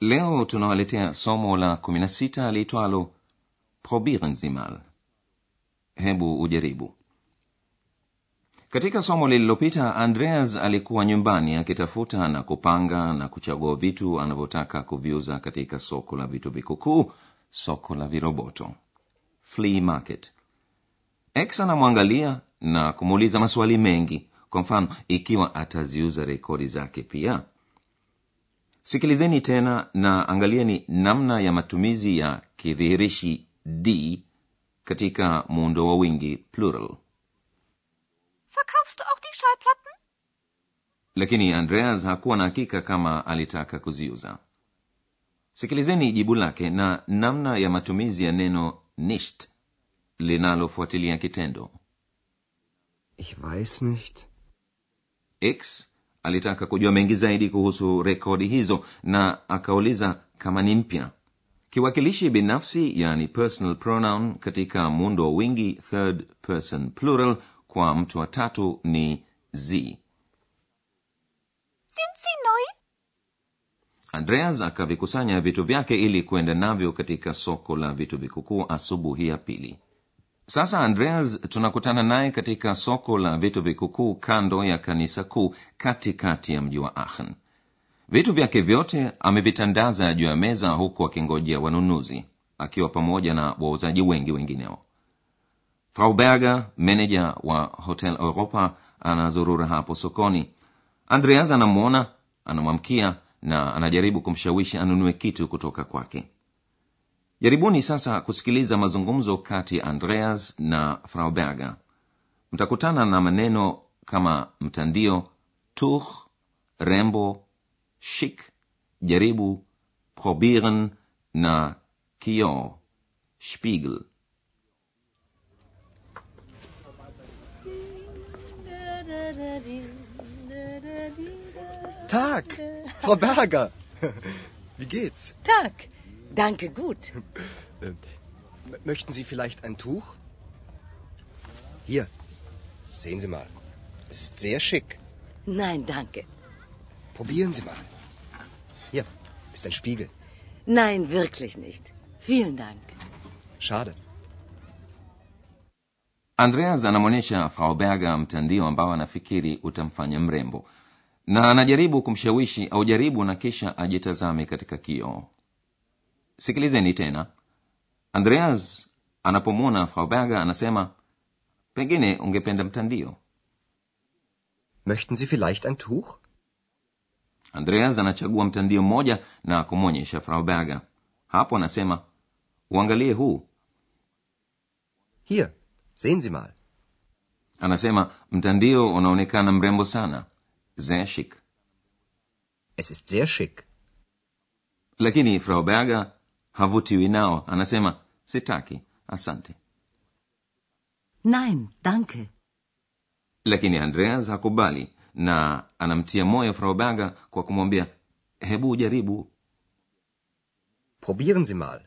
Leo tunawaletea somo la 16 liitwalo Probieren Sie mal. Hebu ujaribu. Katika somo lililopita Andreas alikuwa nyumbani akitafuta na kupanga na kuchagua vitu anavyotaka kuviuza katika soko la vitu vikukuu, soko la viroboto. Flea market. X anamwangalia na kumuuliza maswali mengi kwa mfano ikiwa ataziuza rekodi zake pia sikilizeni tena na angalieni namna ya matumizi ya kidhihirishi d katika muundo wa wingi plural Verkaufst du auch die Schallplatten? lakini andreas hakuwa na hakika kama alitaka kuziuza sikilizeni jibu lake na namna ya matumizi ya neno nicht linalofuatilia kitendo Ich weiß nicht. x alitaka kujua mengi zaidi kuhusu rekodi hizo na akauliza kama ni mpya. Kiwakilishi binafsi yani personal pronoun katika muundo wa wingi third person plural kwa mtu wa tatu ni z. Andreas akavikusanya vitu vyake ili kuenda navyo katika soko la vitu vikukuu asubuhi ya pili sasa andreas tunakutana naye katika soko la vitu vikukuu kando ya kanisa kuu katikati ya mji wa aachen. Vitu vyake vyote amevitandaza juu ya meza huku akingojea wanunuzi akiwa pamoja na wauzaji wengi wengineo. Frau berger meneja wa hotel europa anazurura hapo sokoni. Andreas anamwona anamwamkia na anajaribu kumshawishi anunue kitu kutoka kwake jaribuni sasa kusikiliza mazungumzo kati ya andreas na frau berger mtakutana na maneno kama mtandio tuch rembo shik jaribu probieren na kio spiegel Tag, Frau Berger. Wie geht's? Tag. Danke gut. Ähm, möchten Sie vielleicht ein Tuch? Hier, sehen Sie mal. Es ist sehr schick. Nein, danke. Probieren Sie mal. Hier ist ein Spiegel. Nein, wirklich nicht. Vielen Dank. Schade. andreas anamwonyesha frau berger mtandio ambao anafikiri utamfanya mrembo na anajaribu kumshawishi au jaribu na kisha ajitazame katika kioo sikilizeni tena andreas anapomwona frau berger anasema pengine ungependa mtandio Möchten Sie vielleicht ein Tuch? andreas anachagua mtandio mmoja na kumwonyesha frau berger hapo anasema uangalie huu Hier, sehen Sie mal. anasema mtandio unaonekana mrembo sana sehr schick Es ist sehr schick. lakini frau berger havutiwi nao anasema sitaki asante Nein, danke. lakini andreas hakubali na anamtia moyo frau berger kwa kumwambia hebu ujaribu Probieren Sie mal.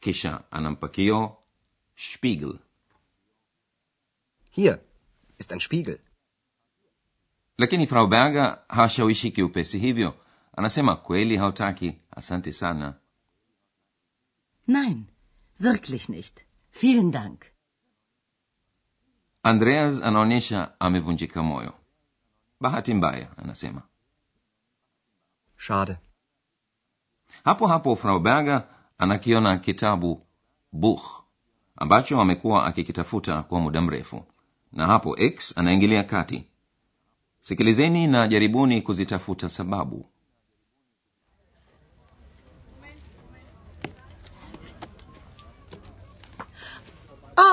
kisha anampa kioo spiegel Hier ist ein Spiegel. lakini frau berger hashawishiki upesi hivyo anasema kweli hautaki asante sana Nein, wirklich nicht. Vielen Dank. andreas anaonyesha amevunjika moyo bahati mbaya anasema Schade. hapo hapo frau berger anakiona kitabu buch ambacho amekuwa akikitafuta kwa muda mrefu na hapo x anaingilia kati sikilizeni na jaribuni kuzitafuta sababu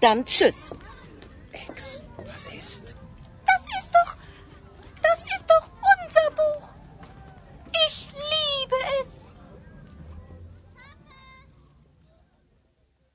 Dann tschüss. Ex, was ist? Das ist doch. Das ist doch unser Buch. Ich liebe es.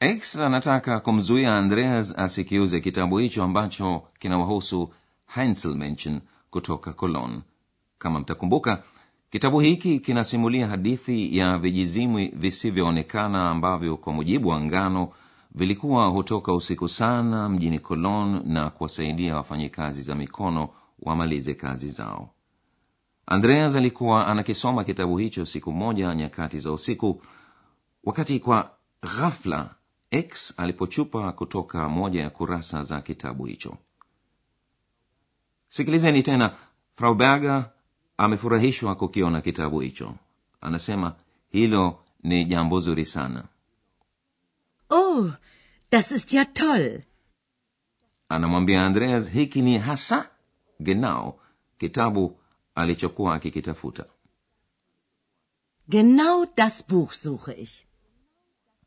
x anataka kumzuia andreas asikiuze kitabu hicho ambacho kinawahusu Heinzelmännchen kutoka cologne kama mtakumbuka kitabu hiki kinasimulia hadithi ya vijizimwi visivyoonekana ambavyo kwa mujibu wa ngano vilikuwa hutoka usiku sana mjini cologne na kuwasaidia wafanyikazi za mikono wamalize kazi zao. Andreas alikuwa anakisoma kitabu hicho siku moja nyakati za usiku wakati kwa ghafla x alipochupa kutoka moja ya kurasa za kitabu hicho. Sikilizeni tena frau berger amefurahishwa kukiona kitabu hicho. Anasema hilo ni jambo zuri sana Oh, das ist ja toll. anamwambia andreas hiki ni hasa genau kitabu alichokuwa akikitafuta Genau das Buch suche ich.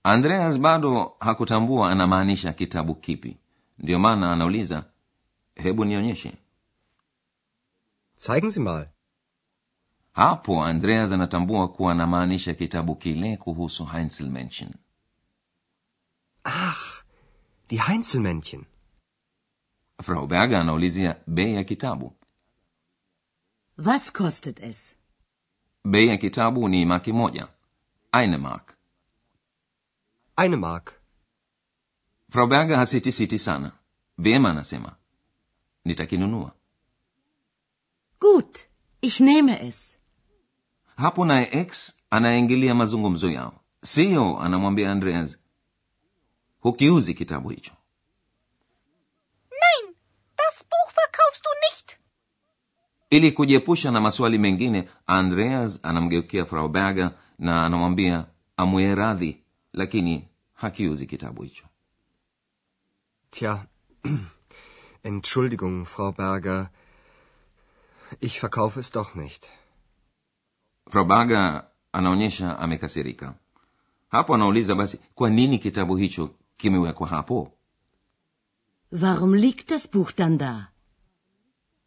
andreas bado hakutambua anamaanisha kitabu kipi ndiyo maana anauliza hebu nionyeshe Zeigen Sie mal. hapo andreas anatambua kuwa anamaanisha kitabu kile kuhusu heinzelmenschen Ach, die Heinzelmännchen. frau berger anaulizia bei ya kitabu Was kostet es? bei ya kitabu ni maki moja eine mark Eine Mark. frau berger hasitisiti sana vyema anasema nitakinunua Gut, ich nehme es. hapo naye x anaingilia mazungumzo yao siyo anamwambia andreas hukiuzi kitabu hicho Nein, das Buch verkaufst du nicht. ili kujiepusha na maswali mengine andreas anamgeukia frau berger na anamwambia amwie radhi lakini hakiuzi kitabu hicho tya Entschuldigung, Frau Berger. Ich verkaufe es doch nicht. frau berger anaonyesha amekasirika hapo anauliza basi kwa nini kitabu hicho kimewekwa hapo? Warum liegt das Buch dann da?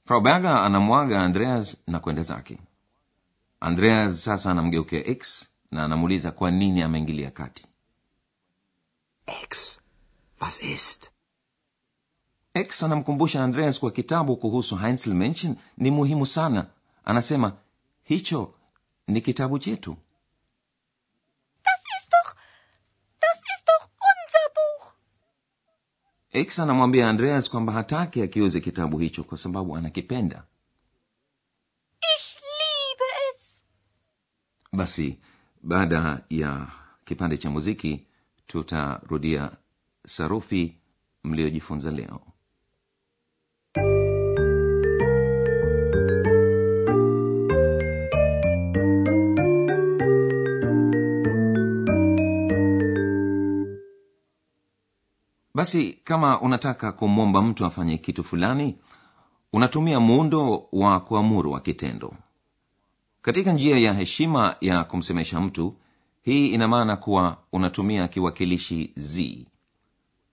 frau berger anamwaga andreas na kwenda zake. Andreas sasa anamgeukea x na anamuuliza kwa nini ameingilia kati. X? Was ist? x anamkumbusha andreas kwa kitabu kuhusu heinzelmenschen ni muhimu sana. Anasema hicho ni kitabu chetu x anamwambia andreas kwamba hataki akiuze kitabu hicho kwa sababu anakipenda Ich liebe es. basi baada ya kipande cha muziki tutarudia sarufi mliojifunza leo basi kama unataka kumwomba mtu afanye kitu fulani unatumia muundo wa kuamuru wa kitendo katika njia ya heshima ya kumsemesha mtu hii ina maana kuwa unatumia kiwakilishi z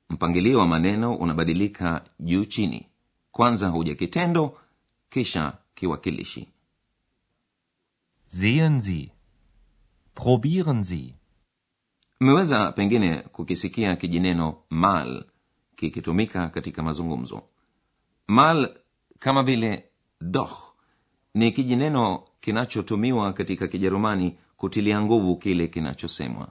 mpangilio wa maneno unabadilika juu chini kwanza huja kitendo kisha kiwakilishi Sehen Sie. Probieren Sie. Mmeweza pengine kukisikia kijineno mal kikitumika katika mazungumzo. Mal kama vile doch ni kijineno kinachotumiwa katika kijerumani kutilia nguvu kile kinachosemwa.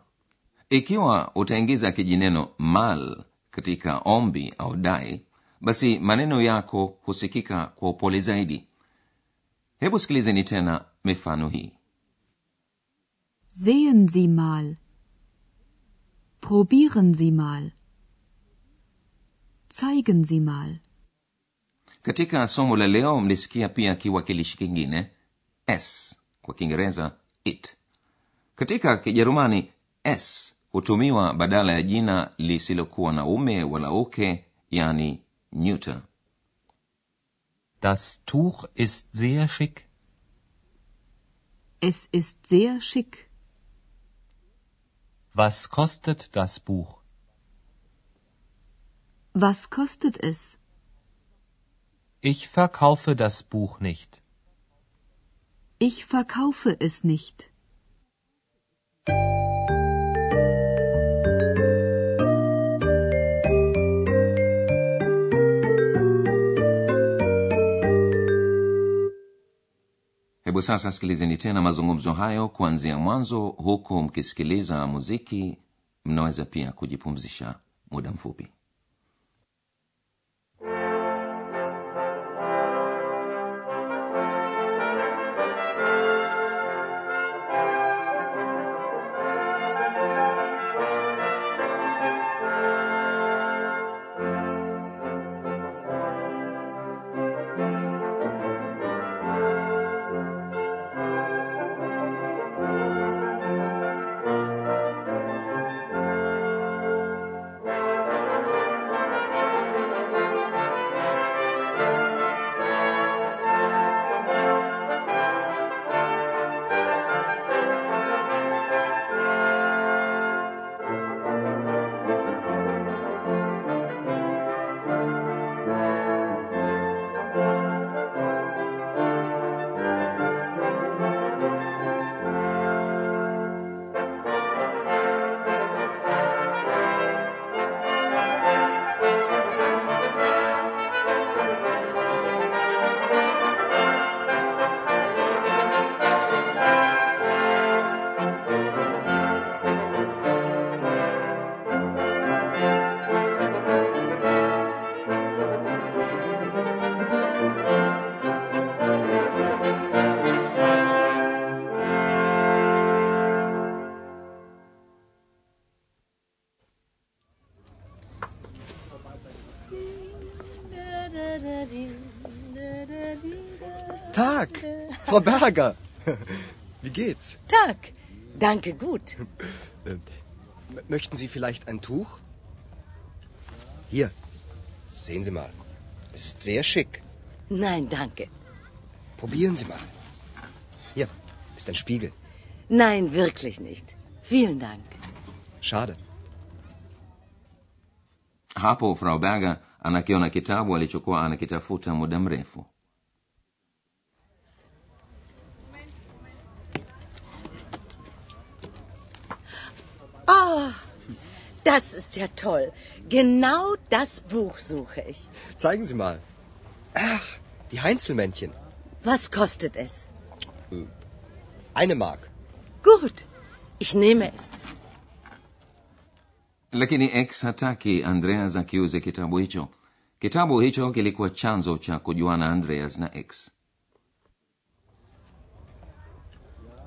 Ikiwa utaingiza kijineno mal katika ombi au dai basi maneno yako husikika kwa upole zaidi. Hebu sikilizeni tena mifano hii. Sehen Sie mal. Probieren Sie mal. Zeigen Sie mal. katika somo la leo mlisikia pia kiwakilishi kingine s kwa kiingereza it katika kijerumani s hutumiwa badala ya jina lisilokuwa na ume wala uke yani neuter Das Tuch ist sehr schick. Es ist sehr schick. Was kostet das Buch? Was kostet es? Ich verkaufe das Buch nicht. Ich verkaufe es nicht. Hebu sasa sikilizeni tena mazungumzo hayo kuanzia mwanzo huku mkisikiliza muziki mnaweza pia kujipumzisha muda mfupi Frau Berger. Wie geht's? Tag. Danke, gut. Äh, möchten Sie vielleicht ein Tuch? Hier, sehen Sie mal. Es ist sehr schick. Nein, danke. Probieren Sie mal. Hier ist ein Spiegel. Nein, wirklich nicht. Vielen Dank. Schade. hapo frau berger anakiona kitabu alichokuwa anakitafuta muda mrefu Oh, das ist ja toll. Genau das Buch suche ich. Zeigen Sie mal. Ach, die Heinzelmännchen. Was kostet es? Eine Mark. Gut, ich nehme es. lakini x hataki andreas akiuze kitabu hicho kitabu hicho kilikuwa chanzo cha kujuana andreas na x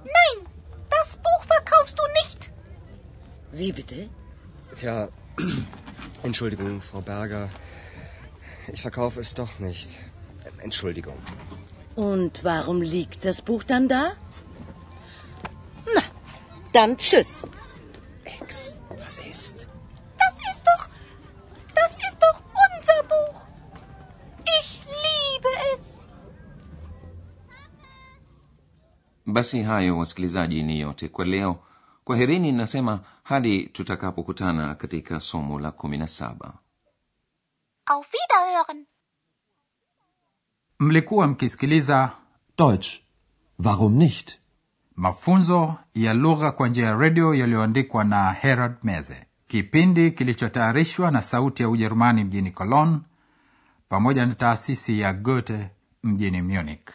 Nein, das Buch verkaufst du nicht. Wie bitte? Tja, Entschuldigung, Frau Berger. Ich verkaufe es doch nicht. Entschuldigung. Und warum liegt das Buch dann da? Na, dann tschüss. Ex, was ist? Das ist doch. Das ist doch unser Buch. Ich liebe es. basi hayo wasikilizaji ni yote kwa leo kwaherini nasema hadi tutakapokutana katika somo la kumi na saba Auf Wiederhören. mlikuwa mkisikiliza Deutsch. Warum nicht? mafunzo ya lugha kwa njia ya redio yaliyoandikwa na herald meze kipindi kilichotayarishwa na sauti ya ujerumani mjini cologne pamoja na taasisi ya goethe mjini munich